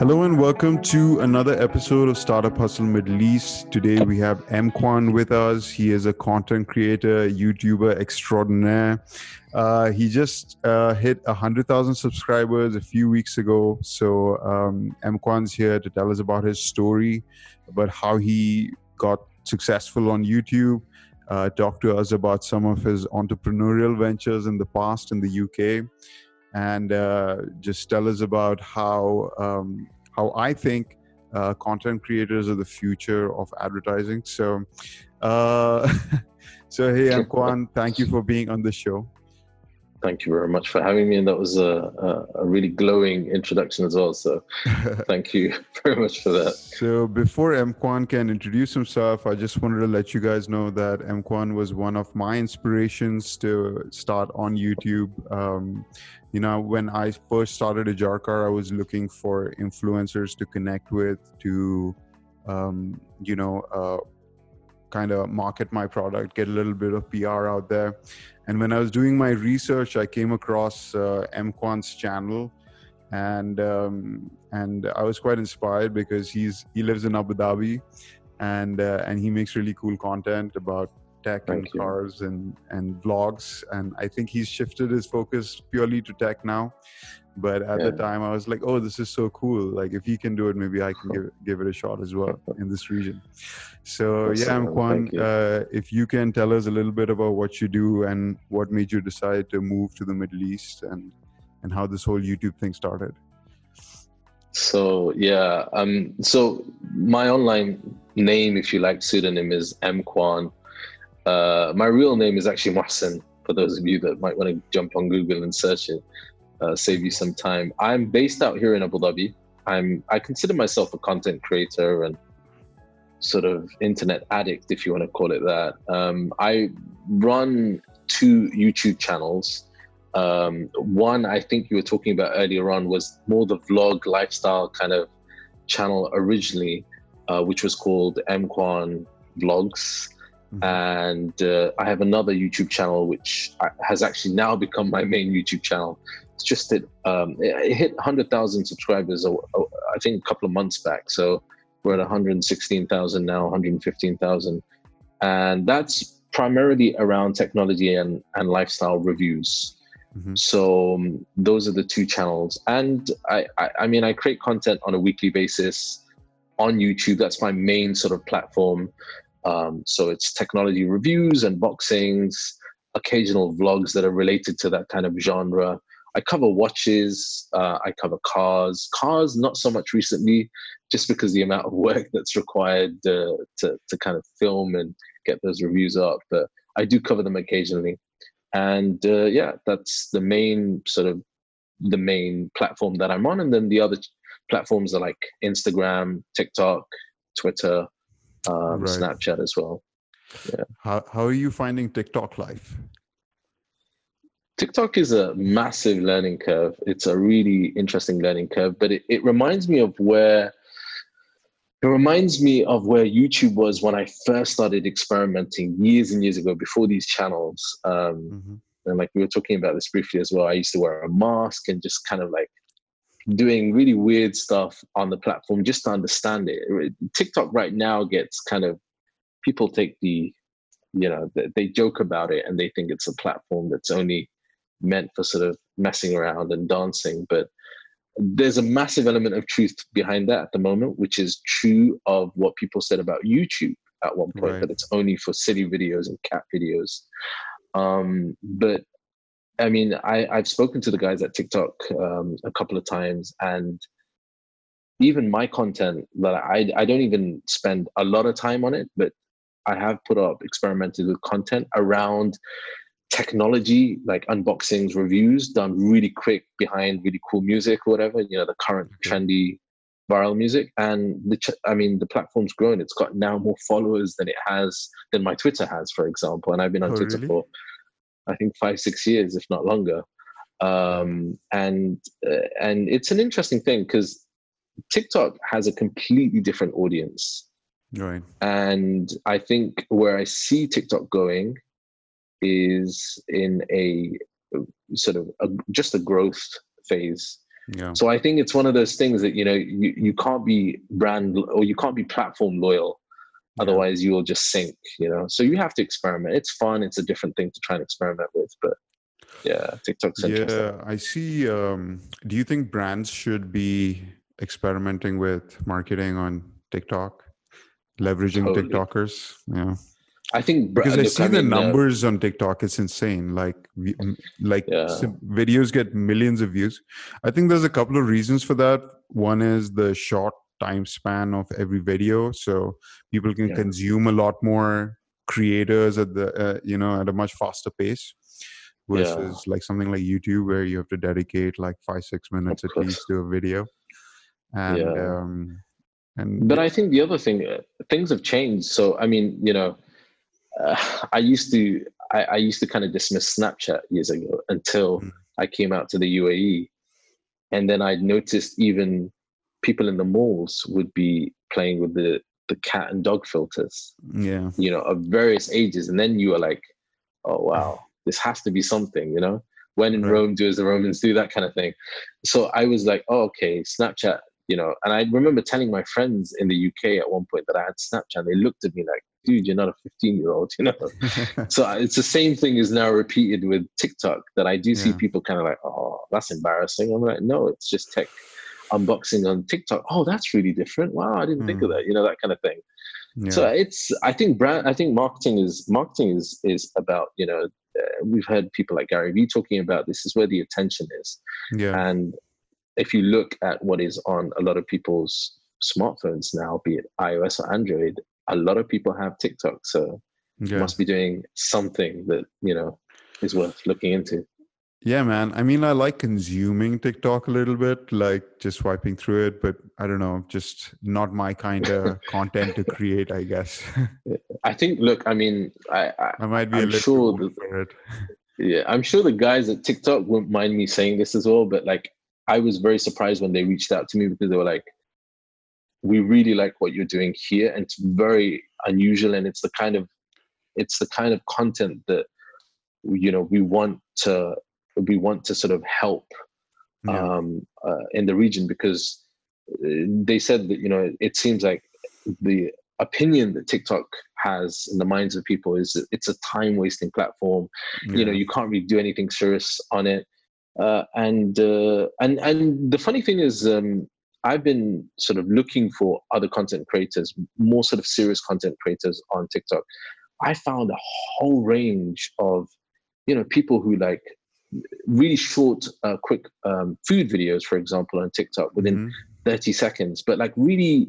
Hello and welcome to another episode of Startup Hustle Middle East. Today we have M Kwan with us. He is a content creator, YouTuber extraordinaire. Uh, he just uh, hit 100,000 subscribers a few weeks ago. So um, M Kwan's here to tell us about his story, about how he got successful on YouTube, uh, talk to us about some of his entrepreneurial ventures in the past in the UK and uh, just tell us about how um, how I think uh, content creators are the future of advertising. So, uh, so hey, M Kwan. Thank you for being on the show. Thank you very much for having me, and that was a, a, really glowing introduction as well. So, thank you very much for that. So, before Mquan can introduce himself, I just wanted to let you guys know that Mquan was one of my inspirations to start on YouTube. Um, you know, when I first started a Ajarkar, I was looking for influencers to connect with, to um, you know, uh, kind of market my product, get a little bit of PR out there. And when I was doing my research, I came across uh, M Kwan's channel, and um, and I was quite inspired because he's he lives in Abu Dhabi, and uh, and he makes really cool content about tech Thank and you. cars and and vlogs. And I think he's shifted his focus purely to tech now but at yeah. the time i was like oh this is so cool like if he can do it maybe i can give, give it a shot as well in this region so awesome. yeah m kwan uh, if you can tell us a little bit about what you do and what made you decide to move to the middle east and and how this whole youtube thing started so yeah um so my online name if you like pseudonym is m kwan uh my real name is actually mohsen for those of you that might want to jump on google and search it uh, save you some time. I'm based out here in Abu Dhabi. I'm I consider myself a content creator and sort of internet addict, if you want to call it that. Um, I run two YouTube channels. Um, one I think you were talking about earlier on was more the vlog lifestyle kind of channel originally, uh, which was called M Kwan Vlogs. Mm-hmm. And uh, I have another YouTube channel which has actually now become my main YouTube channel, it's just that um, it, hit 100,000 subscribers, I think a couple of months back. So we're at 116,000 now, 115,000. And that's primarily around technology and, and lifestyle reviews. Mm-hmm. So um, those are the two channels. And I, I, I mean, I create content on a weekly basis on YouTube. That's my main sort of platform. Um, so it's technology reviews, unboxings, occasional vlogs that are related to that kind of genre. I cover watches, uh, I cover cars. Cars, not so much recently, just because the amount of work that's required uh, to to kind of film and get those reviews up. But I do cover them occasionally, and uh, yeah, that's the main sort of the main platform that I'm on, and then the other platforms are like Instagram, TikTok, Twitter, um, right. Snapchat as well. Yeah. How how are you finding TikTok life? TikTok is a massive learning curve. It's a really interesting learning curve, but it, it reminds me of where it reminds me of where YouTube was when I first started experimenting years and years ago before these channels. Um, mm-hmm. And like we were talking about this briefly as well. I used to wear a mask and just kind of like doing really weird stuff on the platform just to understand it. TikTok right now gets kind of people take the you know they joke about it and they think it's a platform that's only meant for sort of messing around and dancing. But there's a massive element of truth behind that at the moment, which is true of what people said about YouTube at one point, right. that it's only for silly videos and cat videos. Um, but I mean, I, I've spoken to the guys at TikTok um, a couple of times, and even my content that I I don't even spend a lot of time on it, but I have put up experimented with content around technology like unboxings reviews done really quick behind really cool music or whatever you know the current trendy viral music. And the ch- i mean the platform's grown. It's got now more followers than it has than my twitter has for example. And i've been on oh, twitter really? for i think five six years if not longer um, and uh, and it's an interesting thing because tiktok has a completely different audience right and i think where i see tiktok going is in a sort of a, just a growth phase. Yeah. So I think it's one of those things that you know you, you can't be brand or you can't be platform loyal, Yeah. otherwise you will just sink. You know, so you have to experiment. It's fun. It's a different thing to try and experiment with, but yeah, TikTok's interesting. Yeah, I see. Um, do you think brands should be experimenting with marketing on TikTok, leveraging Totally. TikTokers? Yeah, I think because I see the mean, uh, numbers on TikTok. It's insane. Like, we, like Yeah. videos get millions of views. I think there's a couple of reasons for that. One is the short time span of every video, so people can Yeah. consume a lot more creators at the uh, you know at a much faster pace Yeah. versus like something like YouTube where you have to dedicate like five six minutes at least to a video. And Yeah. um, and but I think the other thing, uh, things have changed. So I mean, you know, uh, I used to, I, I used to kind of dismiss Snapchat years ago until Mm. I came out to the UAE, and then I noticed even people in the malls would be playing with the the cat and dog filters, yeah, you know, of various ages, and then you are like, oh wow, this has to be something, you know. When in Right. Rome, do as the Romans do, that kind of thing. So I was like, oh, okay, Snapchat, you know. And I remember telling my friends in the UK at one point that I had Snapchat. And they looked at me like, dude, you're not a 15 year old, you know. so it's the same thing is now repeated with TikTok that I do see Yeah. people kind of like, oh, that's embarrassing. I'm like, no, it's just tech unboxing on TikTok. Oh, that's really different. Wow, I didn't think of Mm. that. You know, that kind of thing. yeah. So it's I think brand I think marketing is marketing is is about you know uh, we've heard people like Gary Vee talking about this is where the attention is yeah, and if you look at what is on a lot of people's smartphones now be it iOS or Android a lot of people have TikTok so you yeah. must be doing something that you know is worth looking into Yeah, man. I mean, I like consuming TikTok a little bit, like just swiping through it, but I don't know, just not my kind of content to create, I guess. I think look I mean I, I I might be a I'm little sure that- for it. Yeah, I'm sure the guys at TikTok wouldn't mind me saying this as well, but like I was very surprised when they reached out to me because they were like, "We really like what you're doing here, and it's very unusual, and it's the kind of it's the kind of content that you know we want to we want to sort of help Yeah. um, uh, in the region because uh, they said that you know it seems like the opinion that TikTok has in the minds of people is that it's a time wasting platform. You know you can't really do anything serious on it. Uh, and uh, and and the funny thing is um, i've been sort of looking for other content creators more sort of serious content creators on tiktok. I found a whole range of you know people who like really short uh, quick um, food videos for example on tiktok within Mhm. 30 seconds but like really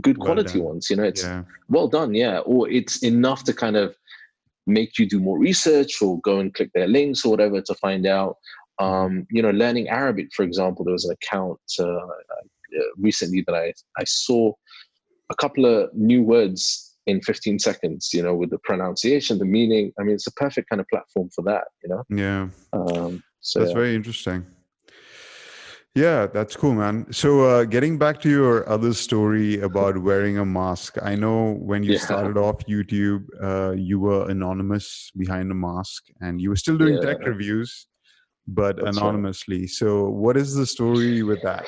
good quality done. ones you know it's yeah. well done yeah or it's enough to kind of make you do more research or go and click their links or whatever to find out um, you know learning arabic for example there was an account uh, uh, recently that I, I saw a couple of new words in 15 seconds you know with the pronunciation the meaning i mean it's a perfect kind of platform for that you know Yeah. um, so That's yeah. very interesting. Yeah, that's cool, man. So, uh, getting back to your other story about wearing a mask, I know when you Yeah. started off YouTube, uh, you were anonymous behind a mask and you were still doing tech reviews, but That's right. anonymously. So, what is the story with that?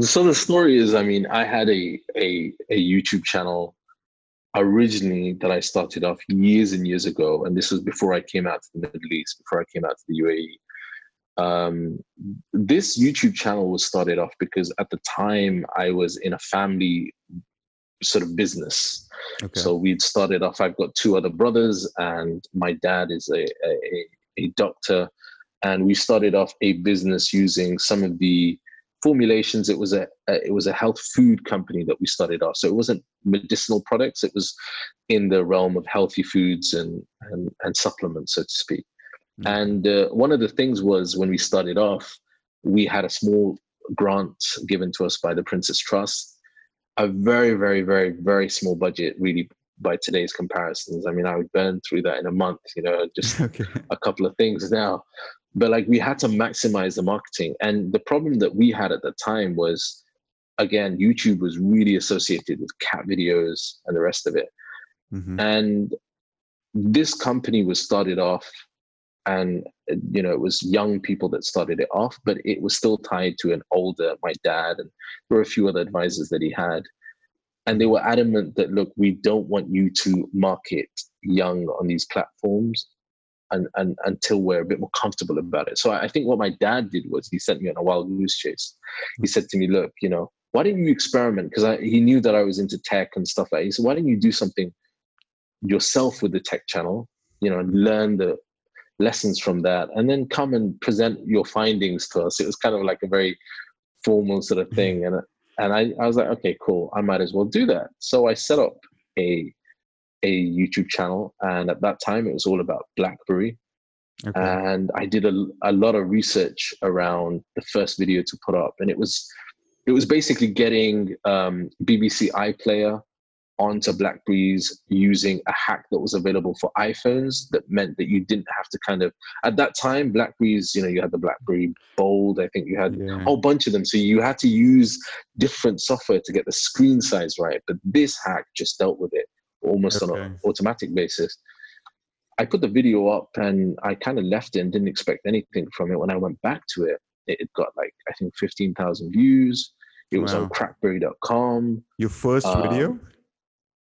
So the story is, I mean, I had a a, a YouTube channel originally that I started off years and years ago, and this was before I came out to the Middle East, before I came out to the UAE. Um, this YouTube channel was started off because at the time I was in a family sort of business. Okay. So we'd started off. I've got two other brothers, and my dad is a, a, a doctor. And we started off a business using some of the formulations. It was a, a it was a health food company that we started off. So it wasn't medicinal products. It was in the realm of healthy foods and and, and supplements, so to speak. Mm. And uh, one of the things was when we started off, we had a small grant given to us by the Prince's Trust, a very, very, very, very small budget, really, by today's comparisons. I mean, I would burn through that in a month, you know, just okay. a couple of things now. But like we had to maximize the marketing. And the problem that we had at the time was, again, YouTube was really associated with cat videos and the rest of it. Mhm. And this company was started off and you know, it was young people that started it off, but it was still tied to an older, my dad, and there were a few other advisors that he had. And they were adamant that, look, we don't want you to market young on these platforms and, and until we're a bit more comfortable about it. So I think what my dad did was he sent me on a wild goose chase. He hmm. said to me, look, you know, why didn't you experiment? Because he knew that I was into tech and stuff like that. He said, why didn't you do something yourself with the tech channel, you know, and learn the lessons from that and then come and present your findings to us. It was kind of like a very formal sort of hmm. thing. And and I, I was like, okay, cool, I might as well do that. So I set up a a YouTube channel, and at that time it was all about BlackBerry. Okay. And I did a, a lot of research around the first video to put up, and it was it was basically getting um, BBC iPlayer onto Blackberries using a hack that was available for iPhones that meant that you didn't have to kind of at that time Blackberries, you know, you had the Blackberry Bold, I think you had yeah. a whole bunch of them. So you had to use different software to get the screen size right. But this hack just dealt with it almost okay. on an automatic basis. I put the video up and I kind of left it and didn't expect anything from it. When I went back to it, it got like I think fifteen thousand views. It was wow. on crackberry.com. Your first um, video?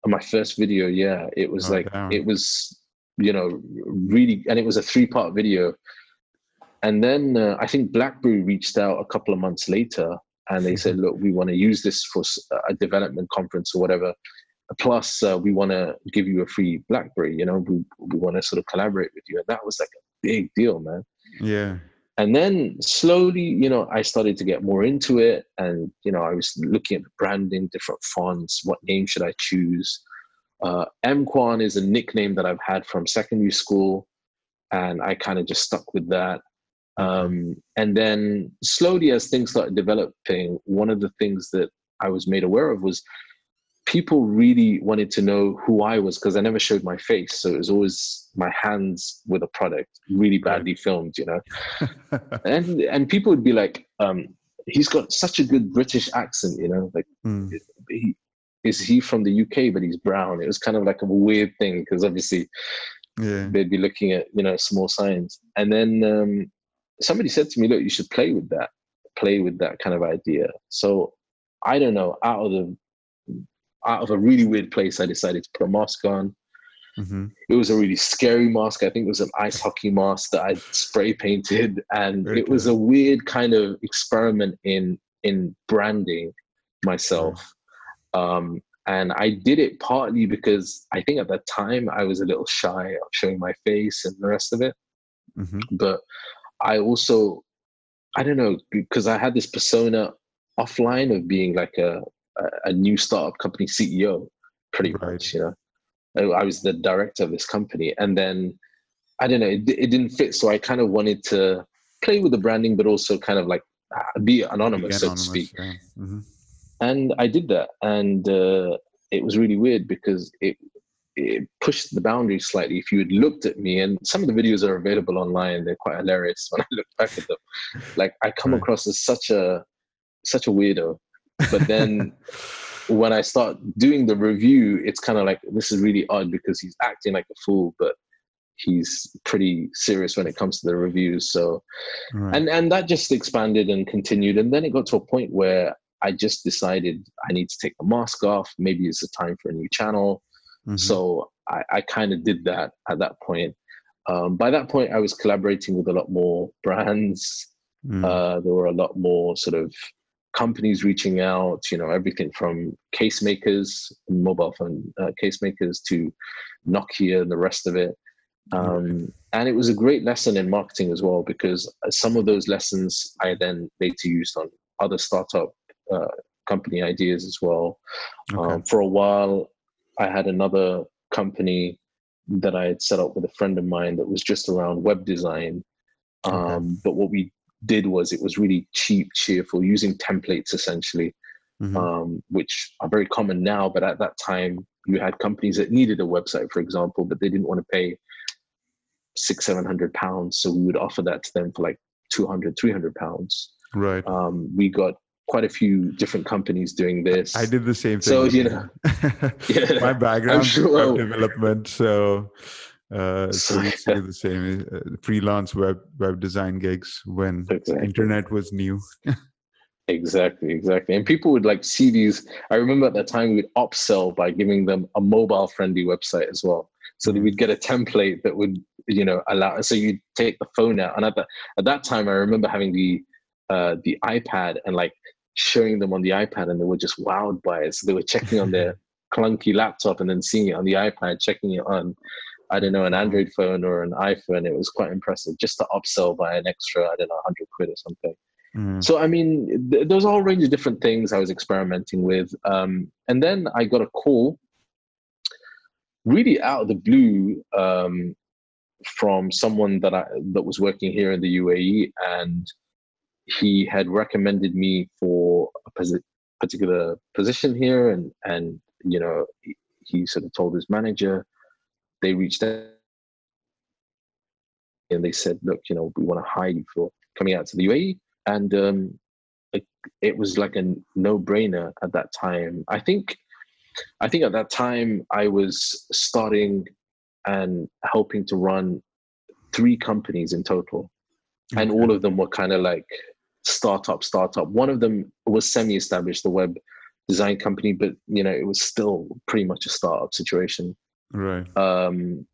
my first video yeah it was oh, like damn. it was you know really and it was a three part video and then uh, i think blackberry reached out a couple of months later and they said look we want to use this for a development conference or whatever plus uh, we want to give you a free blackberry you know we, we want to sort of collaborate with you. And that was like a big deal man. Yeah. And then slowly you know i started to get more into it. And you know i was looking at the branding different fonts what name should i choose. Uh, mquan is a nickname that i've had from secondary school. And i kind of just stuck with that. Um, and then slowly as things started developing one of the things that i was made aware of was people really wanted to know who I was because I never showed my face. So it was always my hands with a product, really badly filmed, you know. and and people would be like, um, he's got such a good British accent, you know, like mm. he, is he from the UK but he's brown? It was kind of like a weird thing because obviously yeah. they'd be looking at, you know, small signs. And then um, somebody said to me, look, you should play with that, play with that kind of idea. So I don't know, out of the out of a really weird place, I decided to put a mask on. Mm-hmm. It was a really scary mask. I think it was an ice hockey mask that I spray painted, and Very it was a weird kind of experiment in in branding myself. Um, and I did it partly because I think at that time I was a little shy of showing my face and the rest of it. Mm-hmm. But I also, I don't know, because I had this persona offline of being like a a, new startup company CEO, pretty right. much. You know, I, I, was the director of this company, and then I don't know, it, it didn't fit. So I kind of wanted to play with the branding, but also kind of like uh, be anonymous, be so anonymous, to speak. Yeah. Mm-hmm. And I did that, and uh, it was really weird because it it pushed the boundaries slightly. If you had looked at me, and some of the videos are available online, they're quite hilarious when I look back at them. Like I come right. across as such a such a weirdo but then when I start doing the review, it's kind of like this is really odd because he's acting like a fool, but he's pretty serious when it comes to the reviews. So, right. and and that just expanded and continued, and then it got to a point where I just decided I need to take the mask off. Maybe it's a time for a new channel. Mm-hmm. So I, I kind of did that at that point. Um, by that point, I was collaborating with a lot more brands. Mm. Uh, there were a lot more sort of companies reaching out, you know, everything from case makers, mobile phone uh, case makers to Nokia and the rest of it. Um, and it was a great lesson in marketing as well because some of those lessons I then later used on other startup uh, company ideas as well. Okay. Um, for a while, I had another company that I had set up with a friend of mine that was just around web design. Um, okay. But what we did was it was really cheap, cheerful, using templates essentially, mm-hmm. um, which are very common now. But at that time, you had companies that needed a website, for example, but they didn't want to pay six, seven hundred pounds. So we would offer that to them for like 200, 300 pounds. Right. Um, we got quite a few different companies doing this. I did the same thing. So you know, yeah, my background sure. web development. So Uh, so we say the same uh, freelance web web design gigs when Exactly. internet was new. Exactly, exactly. And people would like see these. I remember at that time we'd upsell by giving them a mobile friendly website as well. So that we'd get a template that would, you know, allow. So you'd take the phone out, and at that at that time, I remember having the uh, the iPad and like showing them on the iPad, and they were just wowed by it. So they were checking on their clunky laptop and then seeing it on the iPad, checking it on, I don't know, an Android phone or an iPhone. It was quite impressive just to upsell by an extra, I don't know, hundred quid or something. Mm. So I mean, th- there was a whole range of different things I was experimenting with, um, and then I got a call, really out of the blue, um, from someone that I that was working here in the UAE, and he had recommended me for a posi- particular position here, and and you know he, he sort of told his manager, they reached out and they said, look, you know, we want to hire you for coming out to the UAE and um, it, it was like a no-brainer at that time. I think, I think at that time I was starting and helping to run three companies in total, and all of them were kind of like startup, startup. One of them was semi-established, the web design company, but you know it was still pretty much a startup situation. Right. Um,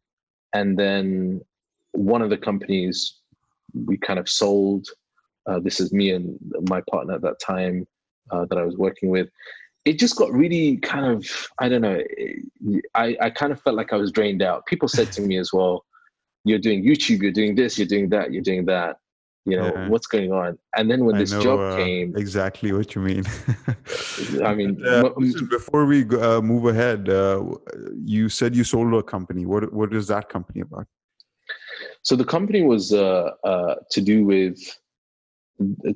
and then one of the companies we kind of sold. Uh, this is me and my partner at that time uh, that I was working with. It just got really kind of, I don't know, I, I kind of felt like I was drained out. People said to me as well, you're doing YouTube, you're doing this, you're doing that, you're doing that. You know, Yeah. what's going on? And then when I this know, job uh, came, exactly what you mean. I mean, Uh, m- listen, before we uh, move ahead, uh, you said you sold a company. What what is that company about? so the company was uh, uh, to do with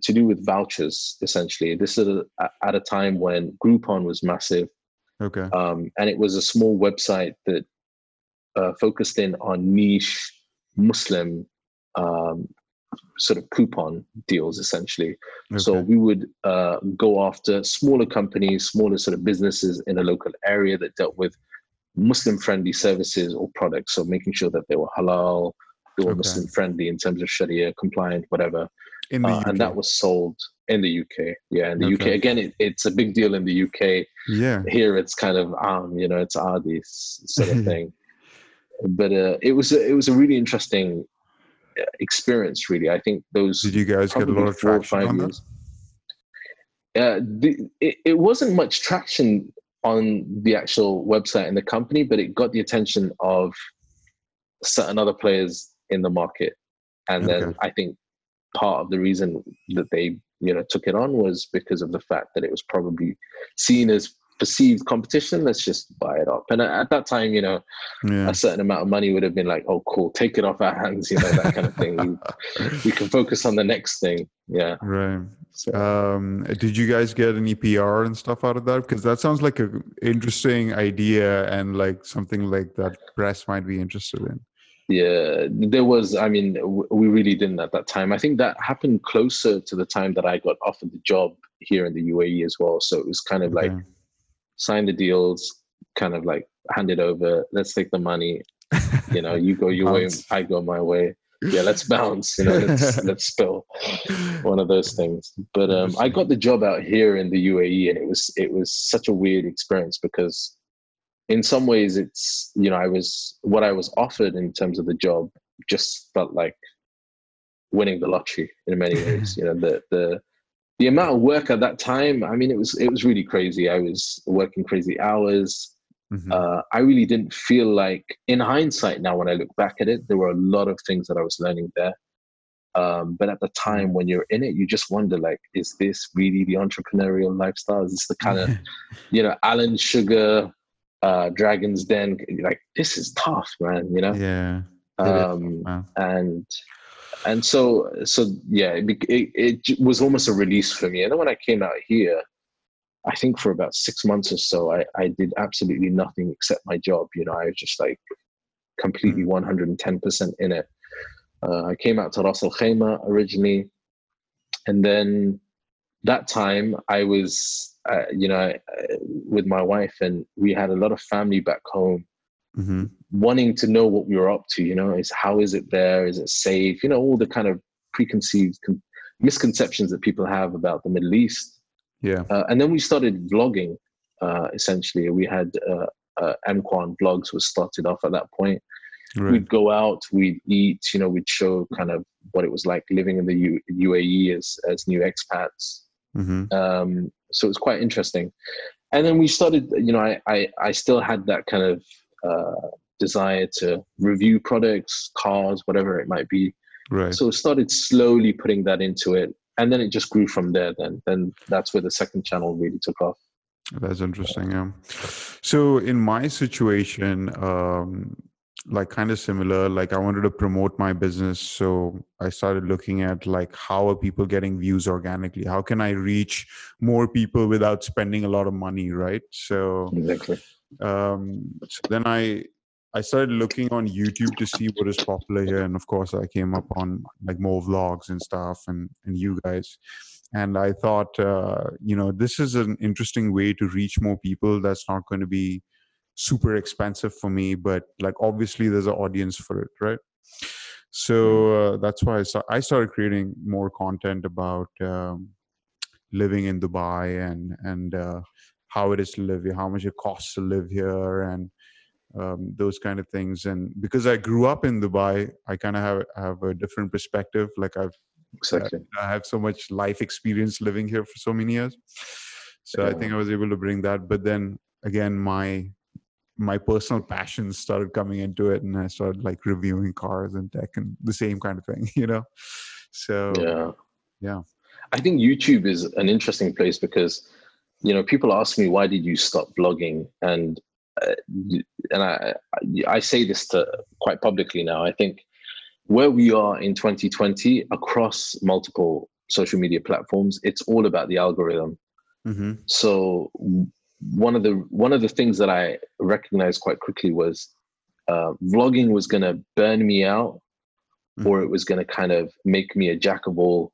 to do with vouchers essentially. This is a, at a time when Groupon was massive, Okay. um, and it was a small website that uh, focused in on niche Muslim um, sort of coupon deals essentially. So we would uh, go after smaller companies, smaller sort of businesses in a local area that dealt with Muslim friendly services or products. So making sure that they were halal, they were Okay. Muslim friendly in terms of Sharia compliant, whatever. in the Uh, and that was sold in the UK. Yeah, in the UK. Again, it, it's a big deal in the UK. yeah. Here, it's kind of um, you know, it's Adi sort of thing. but uh, it was a, it was a really interesting experience. Really, I think those Did you guys get a lot of traction five on that? Uh, the, it, it wasn't much traction on the actual website and the company, but it got the attention of certain other players in the market. And then Okay. I think part of the reason that they you know took it on was because of the fact that it was probably seen as perceived competition. Let's just buy it up. And at, at that time, you know, Yeah. a certain amount of money would have been like, oh, cool, take it off our hands, you know, that kind of thing. We, we can focus on the next thing. Yeah. right. So, Um, did you guys get any PR and stuff out of that? Because that sounds like a interesting idea and like something like that press might be interested in. yeah, there was, I mean, we really didn't at that time. I think that happened closer to the time that I got offered the job here in the UAE as well. So it was kind of like Okay. Sign the deals, kind of like hand it over, let's take the money. You know, you go your way, I go my way. Yeah, let's bounce. You know, let's let's spill. one of those things. But um, I got the job out here in the UAE, and it was it was such a weird experience because, in some ways, it's you know I was what I was offered in terms of the job just felt like winning the lottery in many ways. you know the the the amount of work at that time. I mean, it was it was really crazy. I was working crazy hours. Mhm. Uh, I really didn't feel like, in hindsight, now when I look back at it, there were a lot of things that I was learning there. Um, but at the time when you're in it, you just wonder, like, is this really the entrepreneurial lifestyle? Is this the kind of, you know, Alan Sugar, uh, Dragon's Den? Like, this is tough, man. You know, yeah. Um, man. and and so so yeah, it, it it was almost a release for me. And then when I came out here, I think for about six months or so, I, I did absolutely nothing except my job. You know, I was just like completely 110% in it. Uh, I came out to Ras Al Khaimah originally. And then that time I was, uh, you know, uh, with my wife, and we had a lot of family back home hmm wanting to know what we were up to. You know, is how is it there? Is it safe? You know, all the kind of preconceived con- misconceptions that people have about the Middle East. Yeah. Uh, and then we started vlogging. Uh, essentially, we had uh, uh, MQuan vlogs was started off at that point. Right. We'd go out, we'd eat, you know, we'd show kind of what it was like living in the U- UAE as as new expats. Mm-hmm. Um, so it was quite interesting. And then we started, you know, I I, I still had that kind of uh, desire to review products, cars, whatever it might be. Right. So it started slowly putting that into it, and then it just grew from there. Then, then that's where the second channel really took off. That's interesting. Yeah. So in my situation, um, like kind of similar like i wanted to promote my business so i started looking at like how are people getting views organically how can i reach more people without spending a lot of money right so exactly um so then i i started looking on youtube to see what is popular here and of course i came up on like more vlogs and stuff and and you guys. And i thought uh, you know this is an interesting way to reach more people. That's not going to be super expensive for me but like obviously there's an audience for it right? So mm-hmm. uh, that's why I, saw, I started creating more content about um, living in dubai and and uh, how it is to live here how much it costs to live here and um, those kind of things. And because i grew up in dubai i kind of have have a different perspective. Like i've exactly. I have so much life experience living here for so many years. So yeah. i think i was able to bring that. But then again my my personal passions started coming into it and i started like reviewing cars and tech and the same kind of thing you know? So yeah. yeah. I think youtube is an interesting place because you know people ask me why did you stop blogging, and and I, I say this to quite publicly now i think where we are in 2020 across multiple social media platforms it's all about the algorithm mm-hmm. so one of the one of the things that I recognized quite quickly was uh, vlogging was going to burn me out, mm-hmm. or it was going to kind of make me a jack of all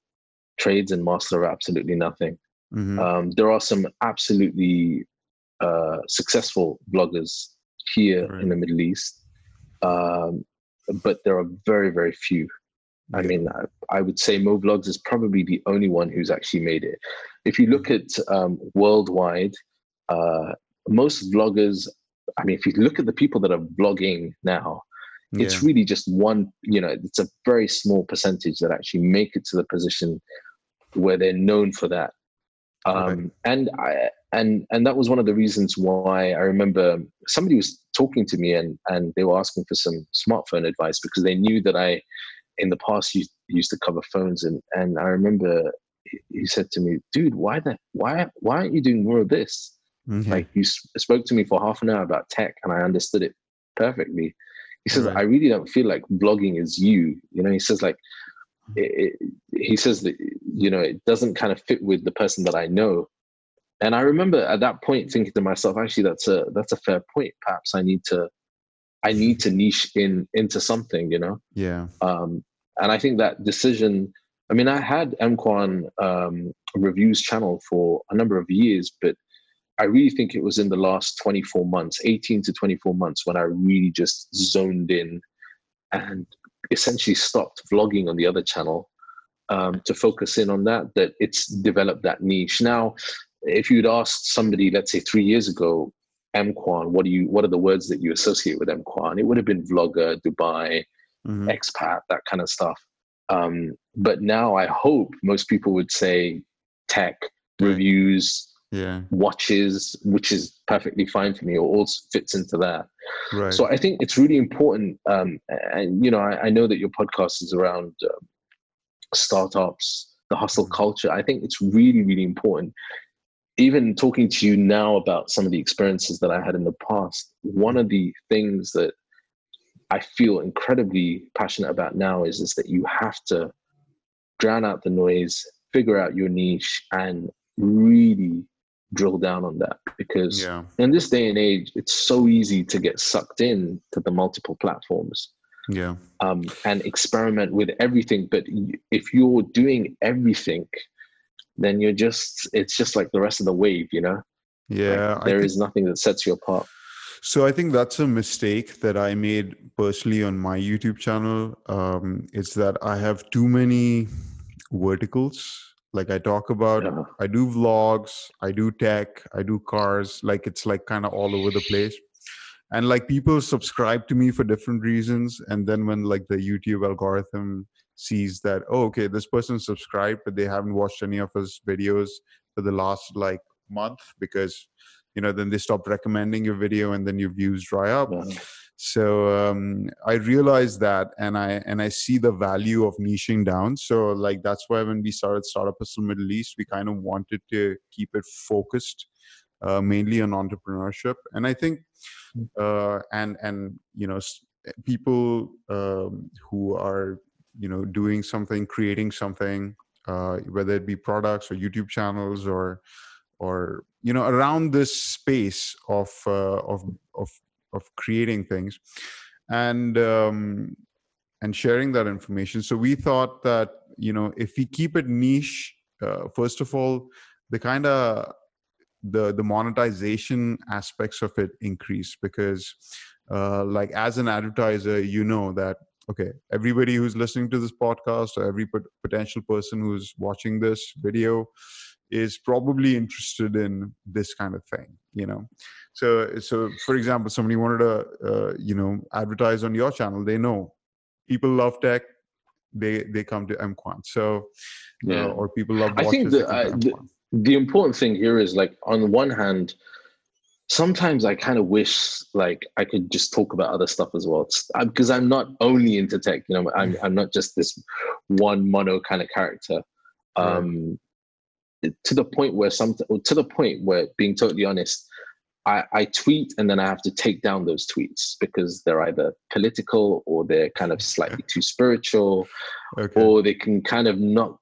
trades and master of absolutely nothing. Mm-hmm. Um, there are some absolutely uh, successful vloggers here right. in the Middle East, um, but there are very very few. I mean, I, I, would say Mo Vlogs is probably the only one who's actually made it. If you look at um, worldwide, uh, most vloggers, I mean, if you look at the people that are vlogging now, yeah. it's really just one, you know, it's a very small percentage that actually make it to the position where they're known for that. Um, And I, and and that was one of the reasons why I remember somebody was talking to me and and they were asking for some smartphone advice because they knew that I in the past used, used to cover phones and and I remember he said to me, dude, why the why why aren't you doing more of this? Mm-hmm. Like you spoke to me for half an hour about tech, and I understood it perfectly. He says, right. "I really don't feel like blogging is you." You know, he says like, it, it, he says that you know it doesn't kind of fit with the person that I know. And I remember at that point thinking to myself, actually, that's a that's a fair point. Perhaps I need to, I need to niche in into something. You know. Yeah. Um, and I think that decision. I mean, I had MQuan um, reviews channel for a number of years, but I really think it was in the last 24 months, 18 to 24 months, when I really just zoned in and essentially stopped vlogging on the other channel um, to focus in on that, that it's developed that niche. Now, if you'd asked somebody, let's say three years ago, MQuan, what do you what are the words that you associate with MQuan? It would have been vlogger, Dubai, mm-hmm. expat, that kind of stuff. Um, but now I hope most people would say tech, reviews, yeah watches which is perfectly fine for me it all fits into that right so i think it's really important um, and you know I, I, know that your podcast is around um, startups the hustle mm-hmm. culture i think it's really really important even talking to you now about some of the experiences that i had in the past one of the things that i feel incredibly passionate about now is is that you have to drown out the noise figure out your niche and really drill down on that. Because yeah. in this day and age it's so easy to get sucked in to the multiple platforms. Yeah. Um, and experiment with everything. But if you're doing everything then you're just it's just like the rest of the wave you know yeah like there think, is nothing that sets you apart So I think that's a mistake that I made personally on my YouTube channel. Um, it's that I have too many verticals. Like I talk about, Yeah. I do vlogs, I do tech, I do cars. Like it's like kind of all over the place. And like people subscribe to me for different reasons. And then when like the YouTube algorithm sees that, oh, okay, this person subscribed, but they haven't watched any of his videos for the last like month because you know then they stop recommending your video and then your views dry up. Yeah. so um, i realized that and i and i see the value of niching down. So like that's why when we started startup hustle middle east we kind of wanted to keep it focused uh, mainly on entrepreneurship. And i think uh, and and you know people um, who are you know doing something creating something uh, whether it be products or youtube channels or or you know around this space of uh, of of of creating things and um, and sharing that information. So we thought that you know if we keep it niche uh, first of all the kind of the the monetization aspects of it increase because uh, like as an advertiser you know that okay everybody who's listening to this podcast or every pot- potential person who's watching this video is probably interested in this kind of thing you know? So so for example somebody wanted to uh, you know advertise on your channel they know. People love tech they they come to mquan so uh, Yeah. or people love I think the- I- the- the important thing here is like on one hand sometimes i kind of wish like i could just talk about other stuff as well. Because i'm not only into tech you know i'm, I'm not just this one mono kind of character um to the point where some to the point where being totally honest I, I tweet and then I have to take down those tweets because they're either political or they're kind of slightly too spiritual okay. or they can kind of not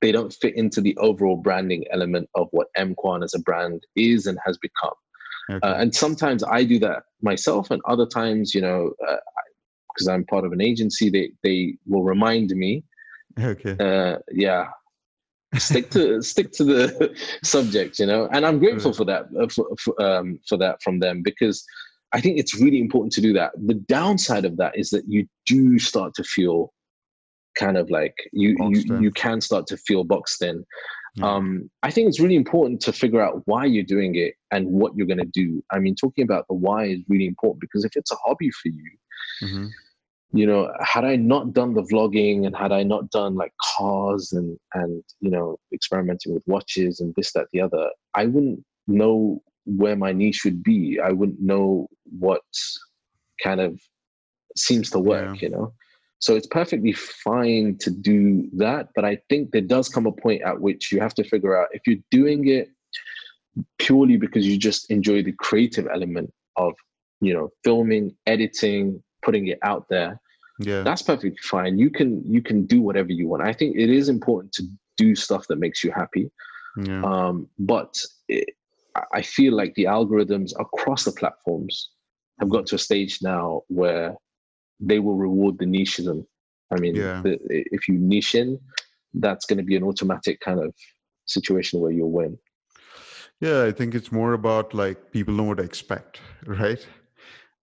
they don't fit into the overall branding element of what mquan as a brand is and has become okay. uh, and sometimes i do that myself and other times you know because i'm part of an agency they they will remind me. Okay. Uh, yeah. Stick to stick to the subject you know and i'm grateful for that uh, for, for, um, for that from them because i think it's really important to do that. The downside of that is that you do start to feel kind of like you Boxed you, in. you can start to feel boxed in Um i think it's really important to figure out why you're doing it and what you're going to do i mean talking about the why is really important because if it's a hobby for you Mhm. you know had i not done the vlogging and had i not done like cars and and you know experimenting with watches and this that the other i wouldn't know where my niche would be i wouldn't know what kind of seems to work Yeah. you know so it's perfectly fine to do that but i think there does come a point at which you have to figure out if you're doing it purely because you just enjoy the creative element of you know filming editing putting it out there yeah. that's perfectly fine. You can you can do whatever you want. I think it is important to do stuff that makes you happy. Yeah. Um, but it, I- i feel like the algorithms across the platforms have got to a stage now where they will reward the nicheism i mean Yeah. the, if you niche in that's going to be an automatic kind of situation where you'll win Yeah, I think it's more about like people know what to expect, right?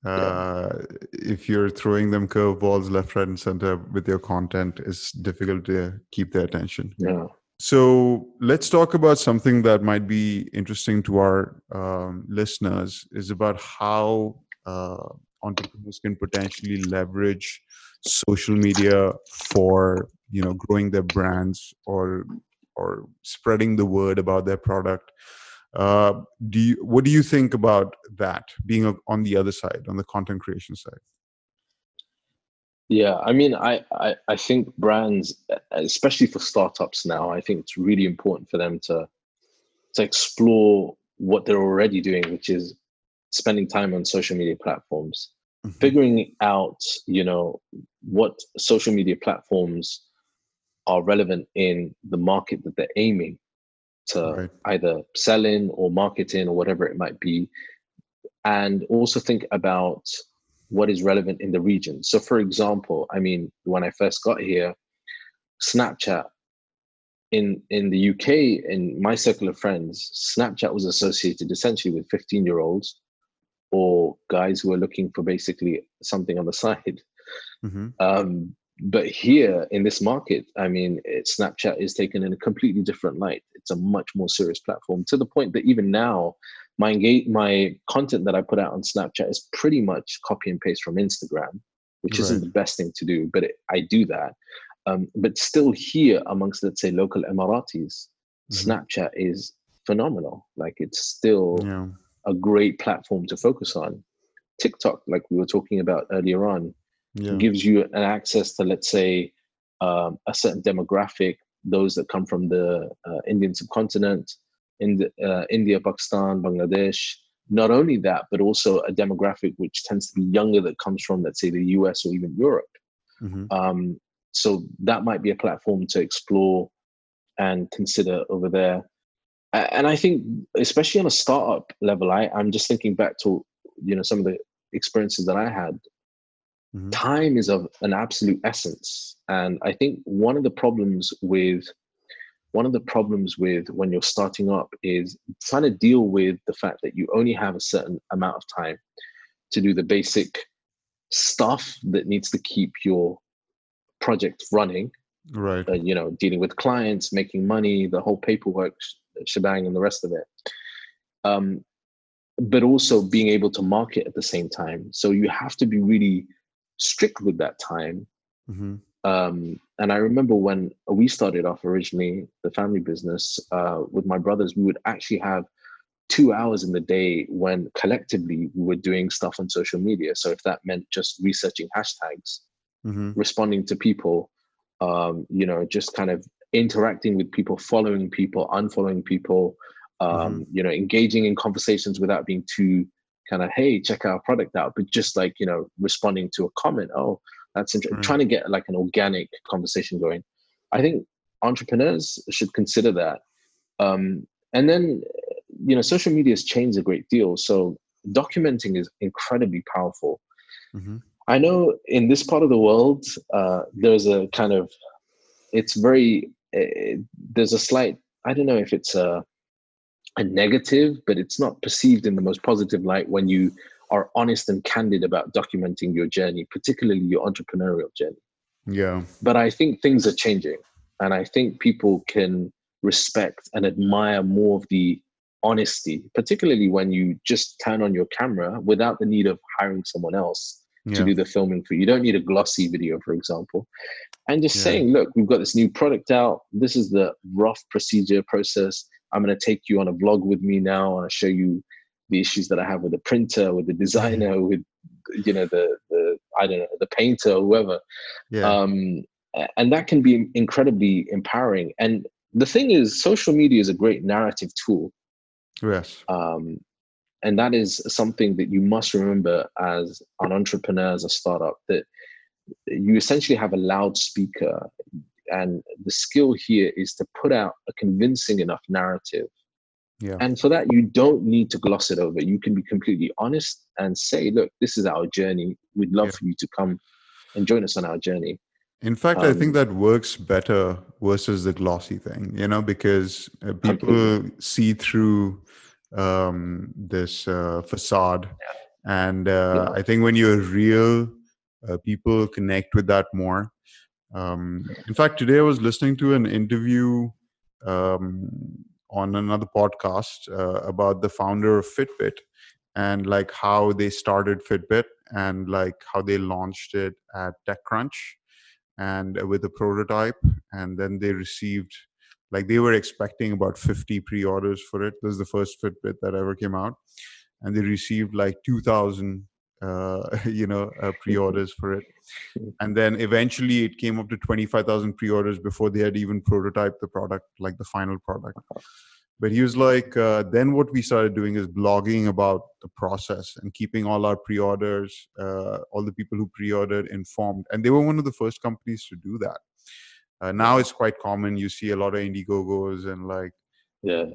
Uh, if you're throwing them curveballs left, right, and center with your content, it's difficult to keep their attention. yeah So let's talk about something that might be interesting to our um, listeners is about how uh, entrepreneurs can potentially leverage social media for you know growing their brands or or spreading the word about their product. Uh, do you, what do you think about that being on the other side, on the content creation side? Yeah, I mean, I, I I think brands, especially for startups now, I think it's really important for them to to explore what they're already doing, which is spending time on social media platforms, Mhm. figuring out, you know, what social media platforms are relevant in the market that they're aiming to Right. either sell in or market in or whatever it might be and also think about what is relevant in the region so for example i mean when i first got here snapchat in in the uk in my circle of friends snapchat was associated essentially with 15 year olds or guys who are looking for basically something on the side. Mm-hmm. Um, but here in this market, I mean, it, Snapchat is taken in a completely different light. It's a much more serious platform to the point that even now, my engage, my content that I put out on Snapchat is pretty much copy and paste from Instagram, which right. isn't the best thing to do, but it, I do that. Um, but still, here amongst let's say local Emiratis, mm-hmm. Snapchat is phenomenal. Like it's still yeah. A great platform to focus on. TikTok, like we were talking about earlier on, yeah. gives you an access to let's say um, a certain demographic, those that come from the uh, Indian subcontinent, in the, uh, India, Pakistan, Bangladesh. Not only that, but also a demographic which tends to be younger that comes from, let's say, the US or even Europe. Mm-hmm. Um, so that might be a platform to explore and consider over there. And I think, especially on a startup level, I, I'm just thinking back to you know some of the experiences that I had. Mm-hmm. Time is of an absolute essence, and I think one of the problems with one of the problems with when you're starting up is trying to deal with the fact that you only have a certain amount of time to do the basic stuff that needs to keep your project running right uh, you know dealing with clients making money the whole paperwork shebang and the rest of it um, but also being able to market at the same time so you have to be really strict with that time mm-hmm. um, and i remember when we started off originally the family business uh, with my brothers we would actually have two hours in the day when collectively we were doing stuff on social media so if that meant just researching hashtags mm-hmm. responding to people um, you know just kind of interacting with people following people unfollowing people um, mm-hmm. you know engaging in conversations without being too kind of hey check our product out but just like you know responding to a comment oh that's interesting trying to get like an organic conversation going i think entrepreneurs should consider that um, and then you know social media has changed a great deal so documenting is incredibly powerful mm-hmm. I know in this part of the world, uh, there's a kind of, it's very, there's a slight, I don't know if it's a, a negative, but it's not perceived in the most positive light when you are honest and candid about documenting your journey, particularly your entrepreneurial journey. Yeah. But I think things are changing. And I think people can respect and admire more of the honesty, particularly when you just turn on your camera without the need of hiring someone else yeah. to do the filming for you. You don't need a glossy video, for example. And just yeah. saying, look, we've got this new product out. This is the rough procedure process. I'm going to take you on a vlog with me now and I'll show you the issues that I have with the printer, with the designer, with you know the the I don't know the painter, or whoever. Yeah. Um, and that can be incredibly empowering. And the thing is, social media is a great narrative tool. Yes. Um, and that is something that you must remember as an entrepreneur as a startup that you essentially have a loudspeaker. And the skill here is to put out a convincing enough narrative. Yeah. and for that you don't need to gloss it over. You can be completely honest and say look this is our journey. We'd love yeah. for you to come and join us on our journey. In fact um, i think um, that works better versus the glossy thing you know because uh, people see through um, this uh, facade. Yeah. And uh, yeah. I think when you're real, uh, people connect with that more. Um, in fact, today I was listening to an interview um, on another podcast uh, about the founder of Fitbit and like how they started Fitbit and like how they launched it at TechCrunch and with a prototype, and then they received like they were expecting about 50 pre-orders for it. This is the first fitbit that ever came out. And they received like 2000 uh, you know uh, pre-orders for it. And then eventually it came up to 25000 pre-orders before they had even prototyped the product like the final product. But he was like uh, then what we started doing is blogging about the process and keeping all our pre-orders uh, all the people who pre-ordered informed. And they were one of the first companies to do that uh, now it's quite common. You see a lot of Indiegogos and like, yeah,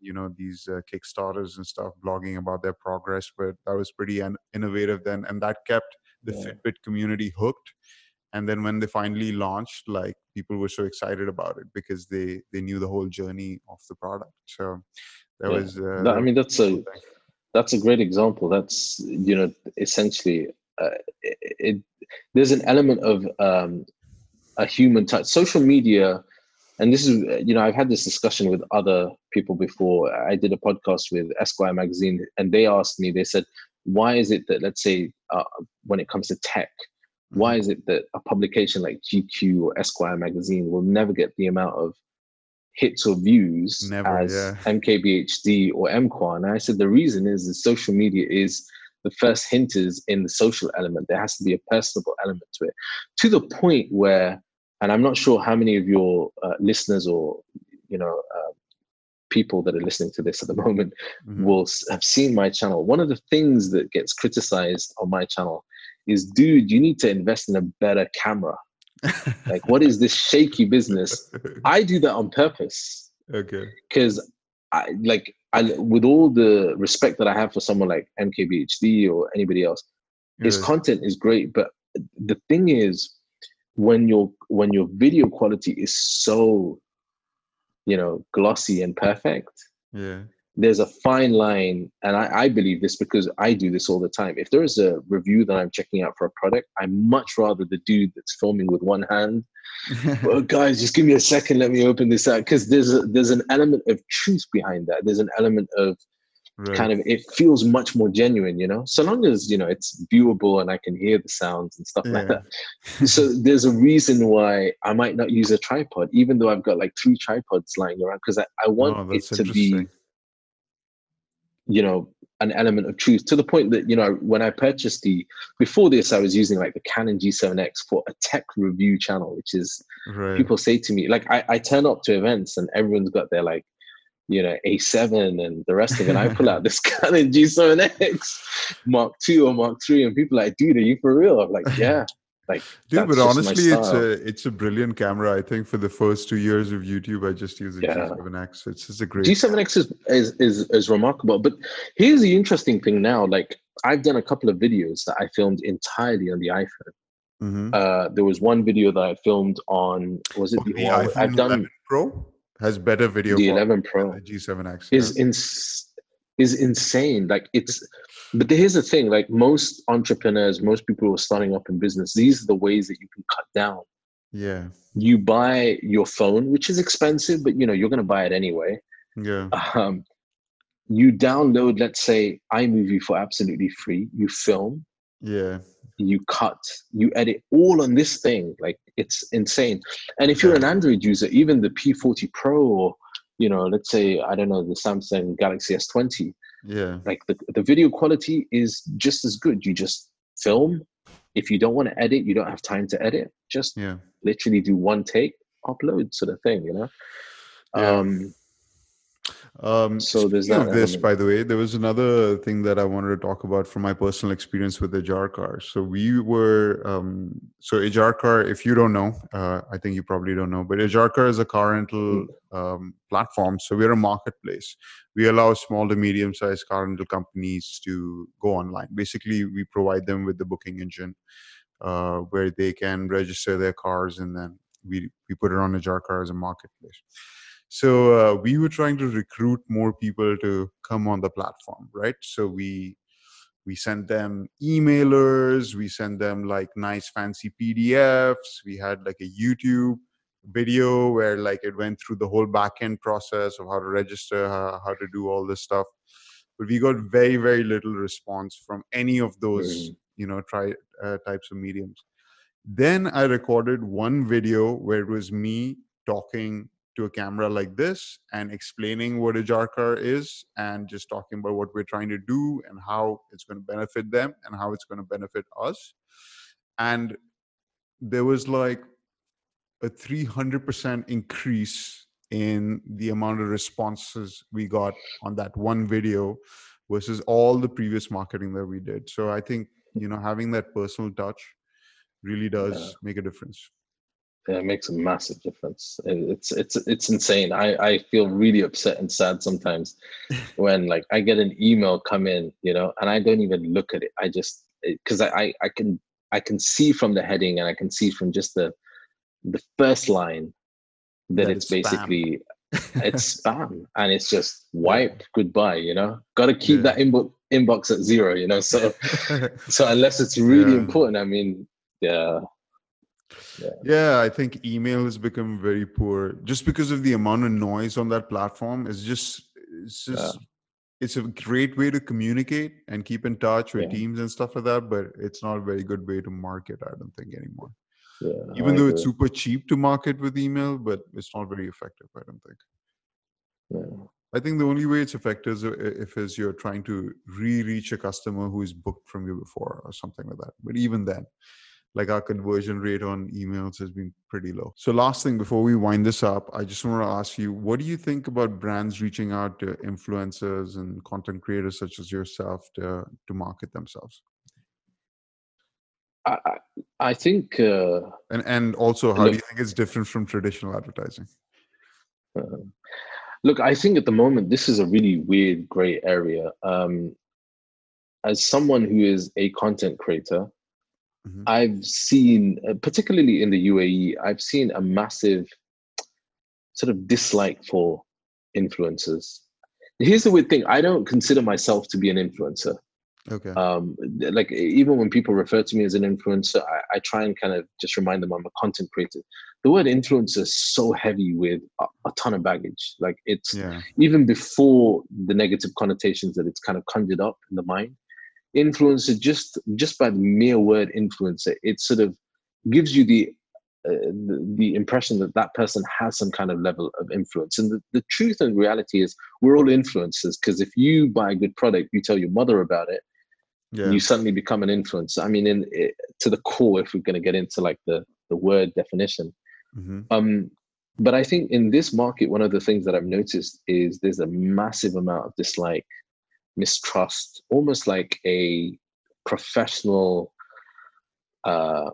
you know, these uh, Kickstarters and stuff blogging about their progress. But that was pretty un- innovative then, and that kept the yeah. Fitbit community hooked. And then when they finally launched, like people were so excited about it because they they knew the whole journey of the product. So that yeah. was. Uh, I mean, that's a that's a great example. That's you know essentially uh, it, it, there's an element of um, a human touch. Social media, and this is you know I've had this discussion with other people before. I did a podcast with Esquire magazine, and they asked me. They said, "Why is it that let's say uh, when it comes to tech, why mm-hmm. is it that a publication like GQ or Esquire magazine will never get the amount of hits or views Never, as yeah. MKBHD or M Kwan. And I said the reason is that social media is the first hint is in the social element. There has to be a personable element to it, to the point where, and I'm not sure how many of your uh, listeners or you know uh, people that are listening to this at the moment mm-hmm. will have seen my channel. One of the things that gets criticized on my channel is, dude, you need to invest in a better camera like, what is this shaky business? I do that on purpose. Okay. Because I like I with all the respect that I have for someone like MKBHD or anybody else, yeah. his content is great. But the thing is, when your when your video quality is so, you know, glossy and perfect, yeah, there's a fine line. And I, I, believe this because i do this all the time. If there is a review that i'm checking out for a product i much rather the dude that's filming with one hand well, guys just give me a second. Let me open this out. Because there's a, there's an element of truth behind that. There's an element of right. kind of it feels much more genuine you know so long as you know it's viewable and i can hear the sounds and stuff yeah. like that so there's a reason why i might not use a tripod even though i've got like three tripods lying around because I, I want oh, it to be you know an element of truth to the point that you know when i purchased the before this i was using like the canon g7x for a tech review channel which is right. people say to me like I, I turn up to events and everyone's got their like you know a7 and the rest of it i pull out this canon g7x mark 2 or mark 3 and people are like dude are you for real? I'm like yeah. Like dude but honestly it's a it's a brilliant camera i think for the first two years of youtube i just use a yeah. g7x it's just a great g7x is, is is is remarkable but here's the interesting thing now like i've done a couple of videos that i filmed entirely on the iphone. Mm-hmm. uh there was one video that i filmed on was it oh, the, the iphone i've done pro has better video the 11 pro g7x is yeah. in is insane. Like it's, but here's the thing: like most entrepreneurs, most people who are starting up in business, these are the ways that you can cut down. Yeah. You buy your phone, which is expensive, but you know you're going to buy it anyway. Yeah. Um, you download, let's say, iMovie for absolutely free. You film. Yeah. You cut. You edit all on this thing. Like it's insane. And if you're an Android user, even the P40 Pro or you know, let's say I don't know the Samsung Galaxy S20. Yeah. Like the the video quality is just as good. You just film. If you don't want to edit, you don't have time to edit. Just yeah. literally do one take, upload sort of thing. You know. Yeah. Um, um, so there's that. Of this, by the way, there was another thing that I wanted to talk about from my personal experience with Ajarkar. So we were, um, so Car, if you don't know, uh, I think you probably don't know, but Ajarkar is a car rental hmm. um, platform. So we're a marketplace. We allow small to medium-sized car rental companies to go online. Basically, we provide them with the booking engine uh, where they can register their cars, and then we we put it on Ajarkar as a marketplace. So uh, we were trying to recruit more people to come on the platform, right? So we we sent them emailers, we sent them like nice fancy PDFs. We had like a YouTube video where like it went through the whole backend process of how to register, how, how to do all this stuff. But we got very very little response from any of those mm. you know try uh, types of mediums. Then I recorded one video where it was me talking to a camera like this and explaining what Ajarkar is and just talking about what we're trying to do and how it's going to benefit them and how it's going to benefit us. And there was like a 300% increase in the amount of responses we got on that one video versus all the previous marketing that we did. So I think, you know, having that personal touch really does yeah. make a difference it makes a massive difference. It's it's it's insane. I I feel really upset and sad sometimes when like I get an email come in, you know, and I don't even look at it. I just because I, I I can I can see from the heading and I can see from just the the first line that, that it's, it's basically it's spam and it's just wiped goodbye. You know, got to keep yeah. that inbox inbox at zero, you know. So so unless it's really Yeah. important, I mean, yeah, Yeah, I think email has become very poor just because of the amount of noise on that platform. It's just, it's just, it's a great way to communicate and keep in touch with Yeah. teams and stuff like that. But it's not a very good way to market. I don't think anymore. yeah. Even I though it's super cheap to market with email, but it's not very effective. I don't think. Yeah. I think the only way it's effective is if is you're trying to re-reach a customer who is booked from you before or something like that. But even then, like our conversion rate on emails has been pretty low. So last thing before we wind this up, I just want to ask you, what do you think about brands reaching out to influencers and content creators such as yourself to to market themselves? I, I, think uh, And and also how do you think it's different from traditional advertising? uh, look, I think at the moment this is a really weird gray area. Um, as someone who is a content creator, Mhm. I've seen, uh, particularly in the UAE, I've seen a massive sort of dislike for influencers. Here's the weird thing: I don't consider myself to be an influencer. Okay. um like even when people refer to me as an influencer I, I try and kind of just remind them i'm a content creator the word influencer is so heavy with a, a ton of baggage like it's yeah. even before the negative connotations that it's kind of conjured up in the mind influencer just just by the mere word influencer it sort of gives you the uh, the, the impression that that person has some kind of level of influence and the, the truth and reality is we're all influencers because if you buy a good product you tell your mother about it Yeah. you suddenly become an influencer. I mean, in it, to the core, if we're going to get into like the the word definition. hmm Um, but I think in this market, one of the things that I've noticed is there's a massive amount of dislike, mistrust, almost like a professional, uh,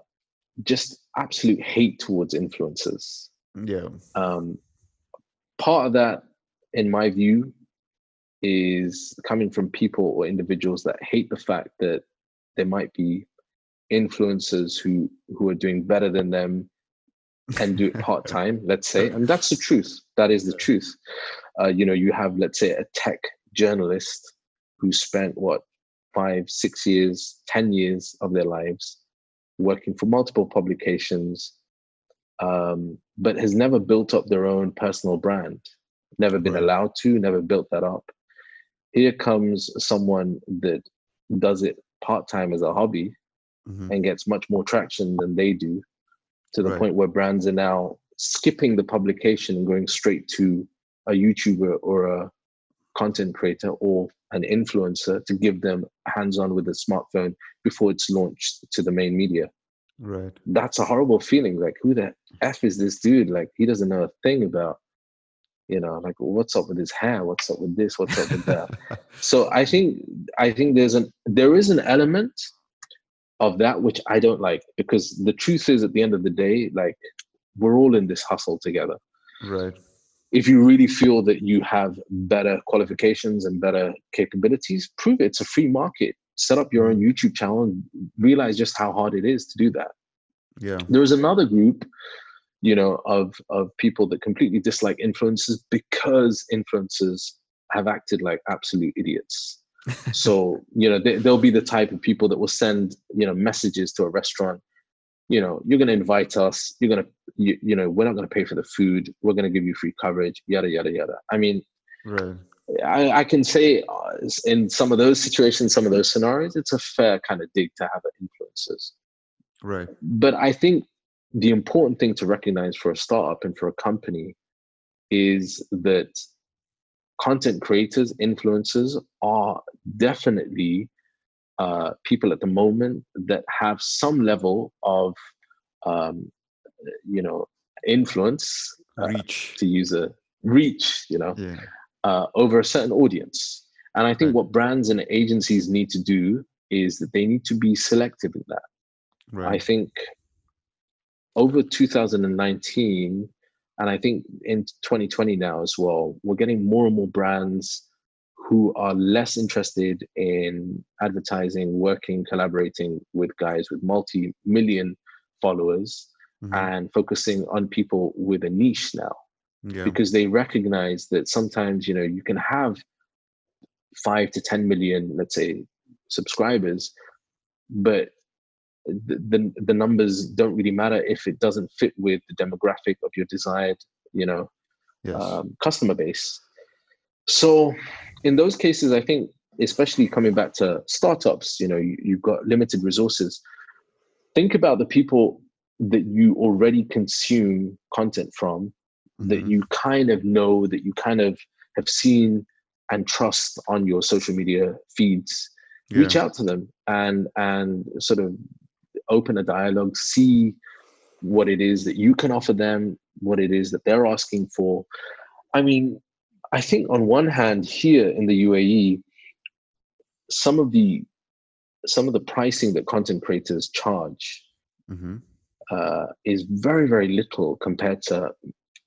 just absolute hate towards influencers Yeah. um, part of that, in my view, is coming from people or individuals that hate the fact that there might be influencers who who are doing better than them and do it part time. let's say, and that's the truth. That is the truth. Uh, you know, you have let's say a tech journalist who spent what five, six years, ten years of their lives working for multiple publications, um, but has never built up their own personal brand, never been Right. allowed to, never built that up. Here comes someone that does it part time as a hobby Mhm. and gets much more traction than they do, to the Right. point where brands are now skipping the publication and going straight to a YouTuber or a content creator or an influencer to give them hands on with a smartphone before it's launched to the main media Right. that's a horrible feeling. Like, who the f is this dude? Like, he doesn't know a thing about, you know, like what's up with his hair? What's up with this? What's up with that? so I think I think there's an there is an element of that which I don't like because the truth is, at the end of the day, like we're all in this hustle together. right. If you really feel that you have better qualifications and better capabilities, prove it. It's a free market. Set up your own YouTube channel and realize just how hard it is to do that Yeah. there was another group you know of of people that completely dislike influencers because influencers have acted like absolute idiots so you know they, they'll be the type of people that will send you know messages to a restaurant you know you're going to invite us you're going to you, you know we're not going to pay for the food we're going to give you free coverage yada yada yada i mean Right. I, I can say uh, in some of those situations some of those scenarios it's a fair kind of dig to have influencers Right. but I think the important thing to recognize for a startup and for a company is that content creators, influencers are definitely uh, people at the moment that have some level of, um, you know, influence, uh, Reach. to use a reach, you know, Yeah. uh, over a certain audience. And I think Right. what brands and agencies need to do is that they need to be selective in that. right. I think over 2019, and I think in 2020 now as well, we're getting more and more brands who are less interested in advertising, working, collaborating with guys with multi million followers Mhm. and focusing on people with a niche now Yeah. because they recognize that sometimes, you know, you can have five to 10 million, let's say, subscribers, but the, the, the numbers don't really matter if it doesn't fit with the demographic of your desired, you know, yes. um, customer base. So in those cases, I think, especially coming back to startups, you know, you, you've got limited resources. Think about the people that you already consume content from, mm-hmm. that you kind of know, that you kind of have seen and trust on your social media feeds. Yeah. Reach out to them and and sort of open a dialogue, see what it is that you can offer them, what it is that they're asking for. I mean, I think on one hand, here in the UAE, some of the some of the pricing that content creators charge mm-hmm. uh, is very very little compared to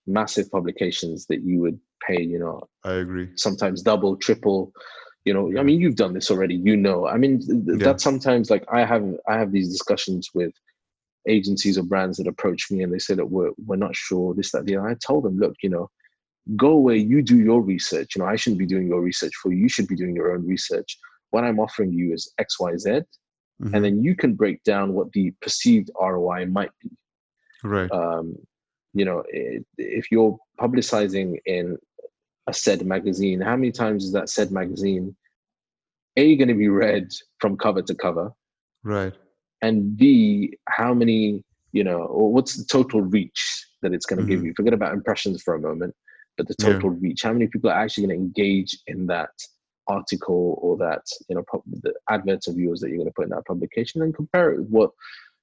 massive publications that you would pay. You know, I agree. Sometimes double, triple. You know, I mean, you've done this already. You know, I mean, th- yeah. that sometimes like I have I have these discussions with agencies or brands that approach me and they say that we're we're not sure this that the other. I told them, look, you know, go away, you do your research. You know, I shouldn't be doing your research for you. You should be doing your own research. What I'm offering you is X, Y, Z, mm-hmm. and then you can break down what the perceived ROI might be. Right. Um, you know, if you're publicizing in a said magazine, how many times is that said magazine A going to be read from cover to cover? Right. And B, how many, you know, or what's the total reach that it's going to mm-hmm. give you? Forget about impressions for a moment but the total yeah. reach how many people are actually going to engage in that article or that you know the adverts of yours that you're going to put in that publication and compare it with what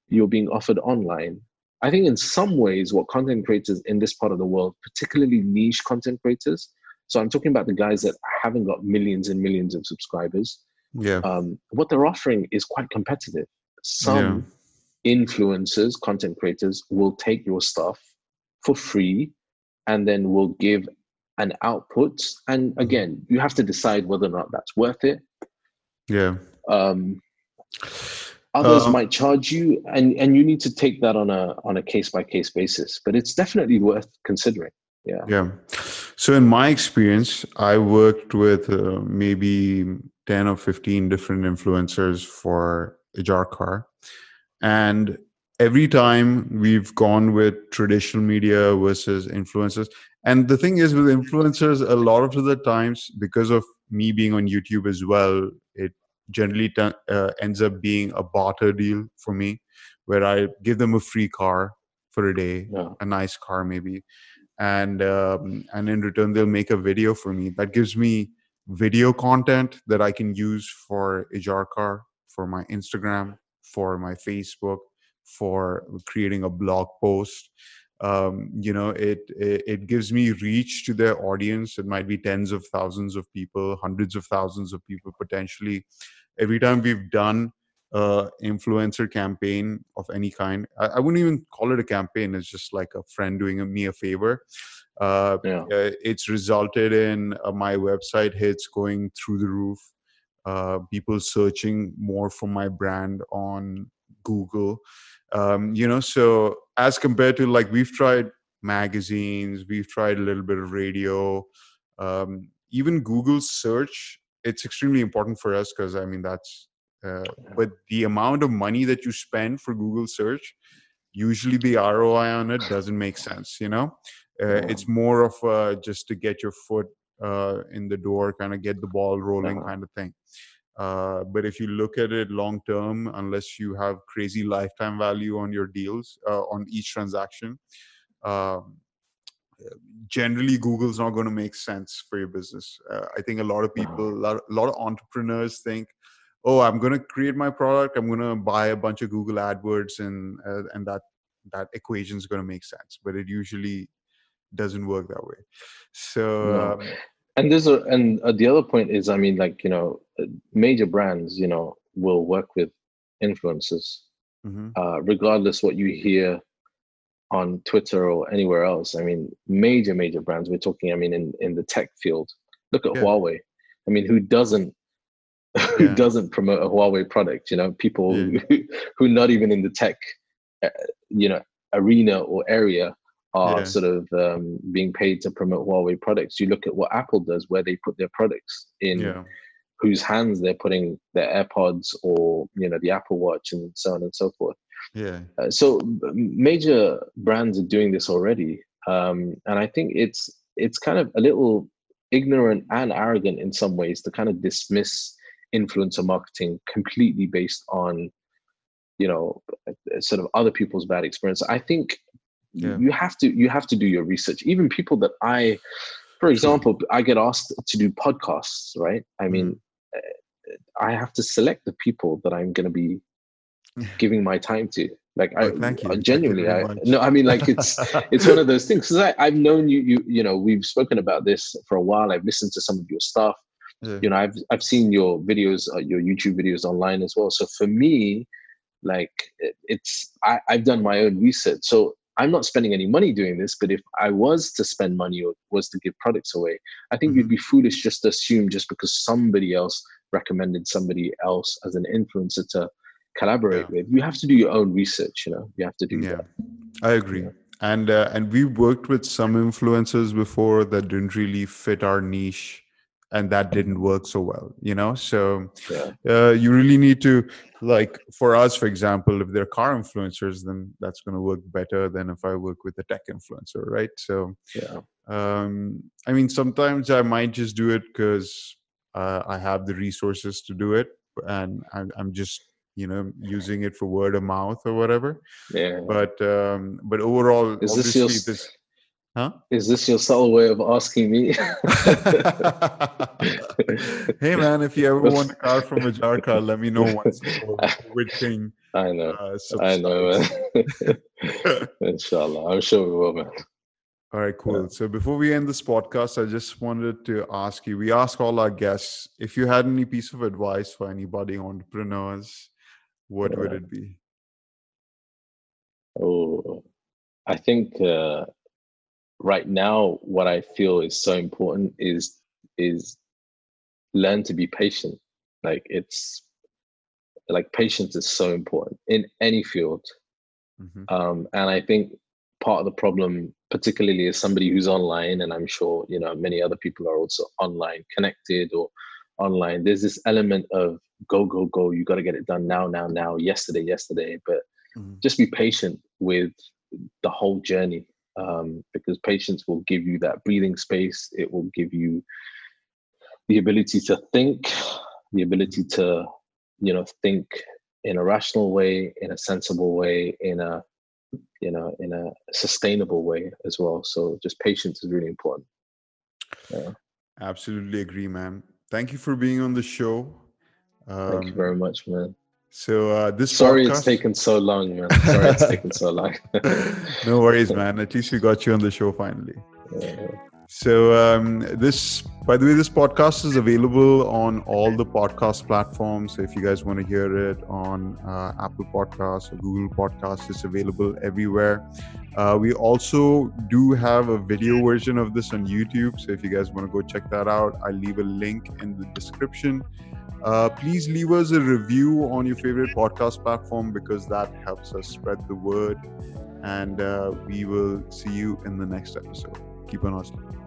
you're being offered online i think in some ways what content creators in this part of the world particularly niche content creators so i'm talking about the guys that haven't got millions and millions of subscribers yeah um, what they're offering is quite competitive some yeah. influencers content creators will take your stuff for free and then we'll give an output. And again, you have to decide whether or not that's worth it. Yeah. Um, others uh, might charge you, and and you need to take that on a on a case by case basis. But it's definitely worth considering. Yeah. Yeah. So in my experience, I worked with uh, maybe ten or fifteen different influencers for Ajarkar, and every time we've gone with traditional media versus influencers. And the thing is with influencers a lot of the times because of me being on youtube as well it generally t- uh, ends up being a barter deal for me where i give them a free car for a day yeah. a nice car maybe. And um, and in return they'll make a video for me. That gives me video content that i can use for a car for my instagram for my facebook for creating a blog post. Um, you know it, it, it gives me reach to their audience. It might be tens of thousands of people hundreds of thousands of people potentially. Every time we've done a influencer campaign of any kind I, I, wouldn't even call it a campaign. It's just like a friend doing a, me a favor. Uh, yeah. uh, it's resulted in uh, my website hits going through the roof. Uh, people searching more for my brand on google um, you know so as compared to like we've tried magazines we've tried a little bit of radio um, even google search it's extremely important for us because i mean that's uh, but the amount of money that you spend for google search usually the roi on it doesn't make sense you know? Uh, it's more of uh, just to get your foot uh, in the door kind of get the ball rolling uh-huh. kind of thing uh, but if you look at it long term, unless you have crazy lifetime value on your deals uh, on each transaction, um, generally Google's not going to make sense for your business. Uh, I think a lot of people, a lot, a lot of entrepreneurs think, "Oh, I'm going to create my product. I'm going to buy a bunch of Google AdWords, and uh, and that that equation is going to make sense." But it usually doesn't work that way. So. No. Um, and there's a and uh, the other point is i mean like you know uh, major brands you know will work with influencers mm-hmm. uh, regardless what you hear on twitter or anywhere else i mean major major brands we're talking i mean in in the tech field look at yeah. huawei i mean who doesn't who yeah. doesn't promote a huawei product you know people yeah. who, who not even in the tech uh, you know arena or area are yeah. sort of um, being paid to promote Huawei products. You look at what Apple does, where they put their products in, yeah. whose hands they're putting their AirPods or you know the Apple Watch and so on and so forth. Yeah. Uh, so major brands are doing this already, um, and I think it's it's kind of a little ignorant and arrogant in some ways to kind of dismiss influencer marketing completely based on you know sort of other people's bad experience i think yeah. you have to you have to do your research. Even people that i for example i get asked to do podcasts right? I mean mm. i have to select the people that i'm going to be giving my time to. Like oh, I, thank you. genuinely I no I mean like it's it's one of those things. Because I've known you you you know we've spoken about this for a while. I've listened to some of your stuff. Yeah. you know I've I've seen your videos uh, your YouTube videos online as well. So for me like it, it's I, I've done my own research. So I'm not spending any money doing this, but if I was to spend money or was to give products away, I think mm-hmm. you'd be foolish just to assume just because somebody else recommended somebody else as an influencer to collaborate yeah. with. You have to do your own research. You know, you have to do yeah. that. I agree. Yeah. And uh, and we worked with some influencers before that didn't really fit our niche, and that didn't work so well. You know, so yeah. uh, you really need to like for us, for example, if they're car influencers, then that's going to work better than if I work with a tech influencer, right? So yeah. Um, I mean, sometimes I might just do it because uh, I have the resources to do it, and I'm, I'm just you know using it for word of mouth or whatever yeah but um but overall is this your this, huh? Is this your subtle way of asking me? Hey man if you ever want a car from Ajarkar let me know once which thing i know. uh, i know man. inshallah i'm sure we will man. All right, cool. Yeah. So before we end this podcast, I just wanted to ask you we ask all our guests if you had any piece of advice for anybody entrepreneurs what would it be? Oh, I think uh, right now what I feel is so important is is learn to be patient. Like it's like patience is so important in any field. Mm-hmm. Um, and I think part of the problem, particularly as somebody who's online, and I'm sure you know many other people are also online connected or online. There's this element of go go go you got to get it done now now now yesterday yesterday but mm-hmm. just be patient with the whole journey um, because patience will give you that breathing space. It will give you the ability to think the ability to you know think in a rational way in a sensible way in a you know in a sustainable way as well. So just patience is really important. Yeah. absolutely agree man thank you for being on the show. Um, Thank you very much, man. So uh, this sorry podcast... it's taken so long, man. Sorry it's taken so long. no worries, man. At least we got you on the show finally. Yeah. So um, this, by the way, this podcast is available on all the podcast platforms. So if you guys want to hear it on uh, Apple Podcasts or Google Podcasts, it's available everywhere. Uh, we also do have a video version of this on YouTube. So if you guys want to go check that out, I'll leave a link in the description. Uh, please leave us a review on your favorite podcast platform because that helps us spread the word. And uh, we will see you in the next episode. Keep on hustling.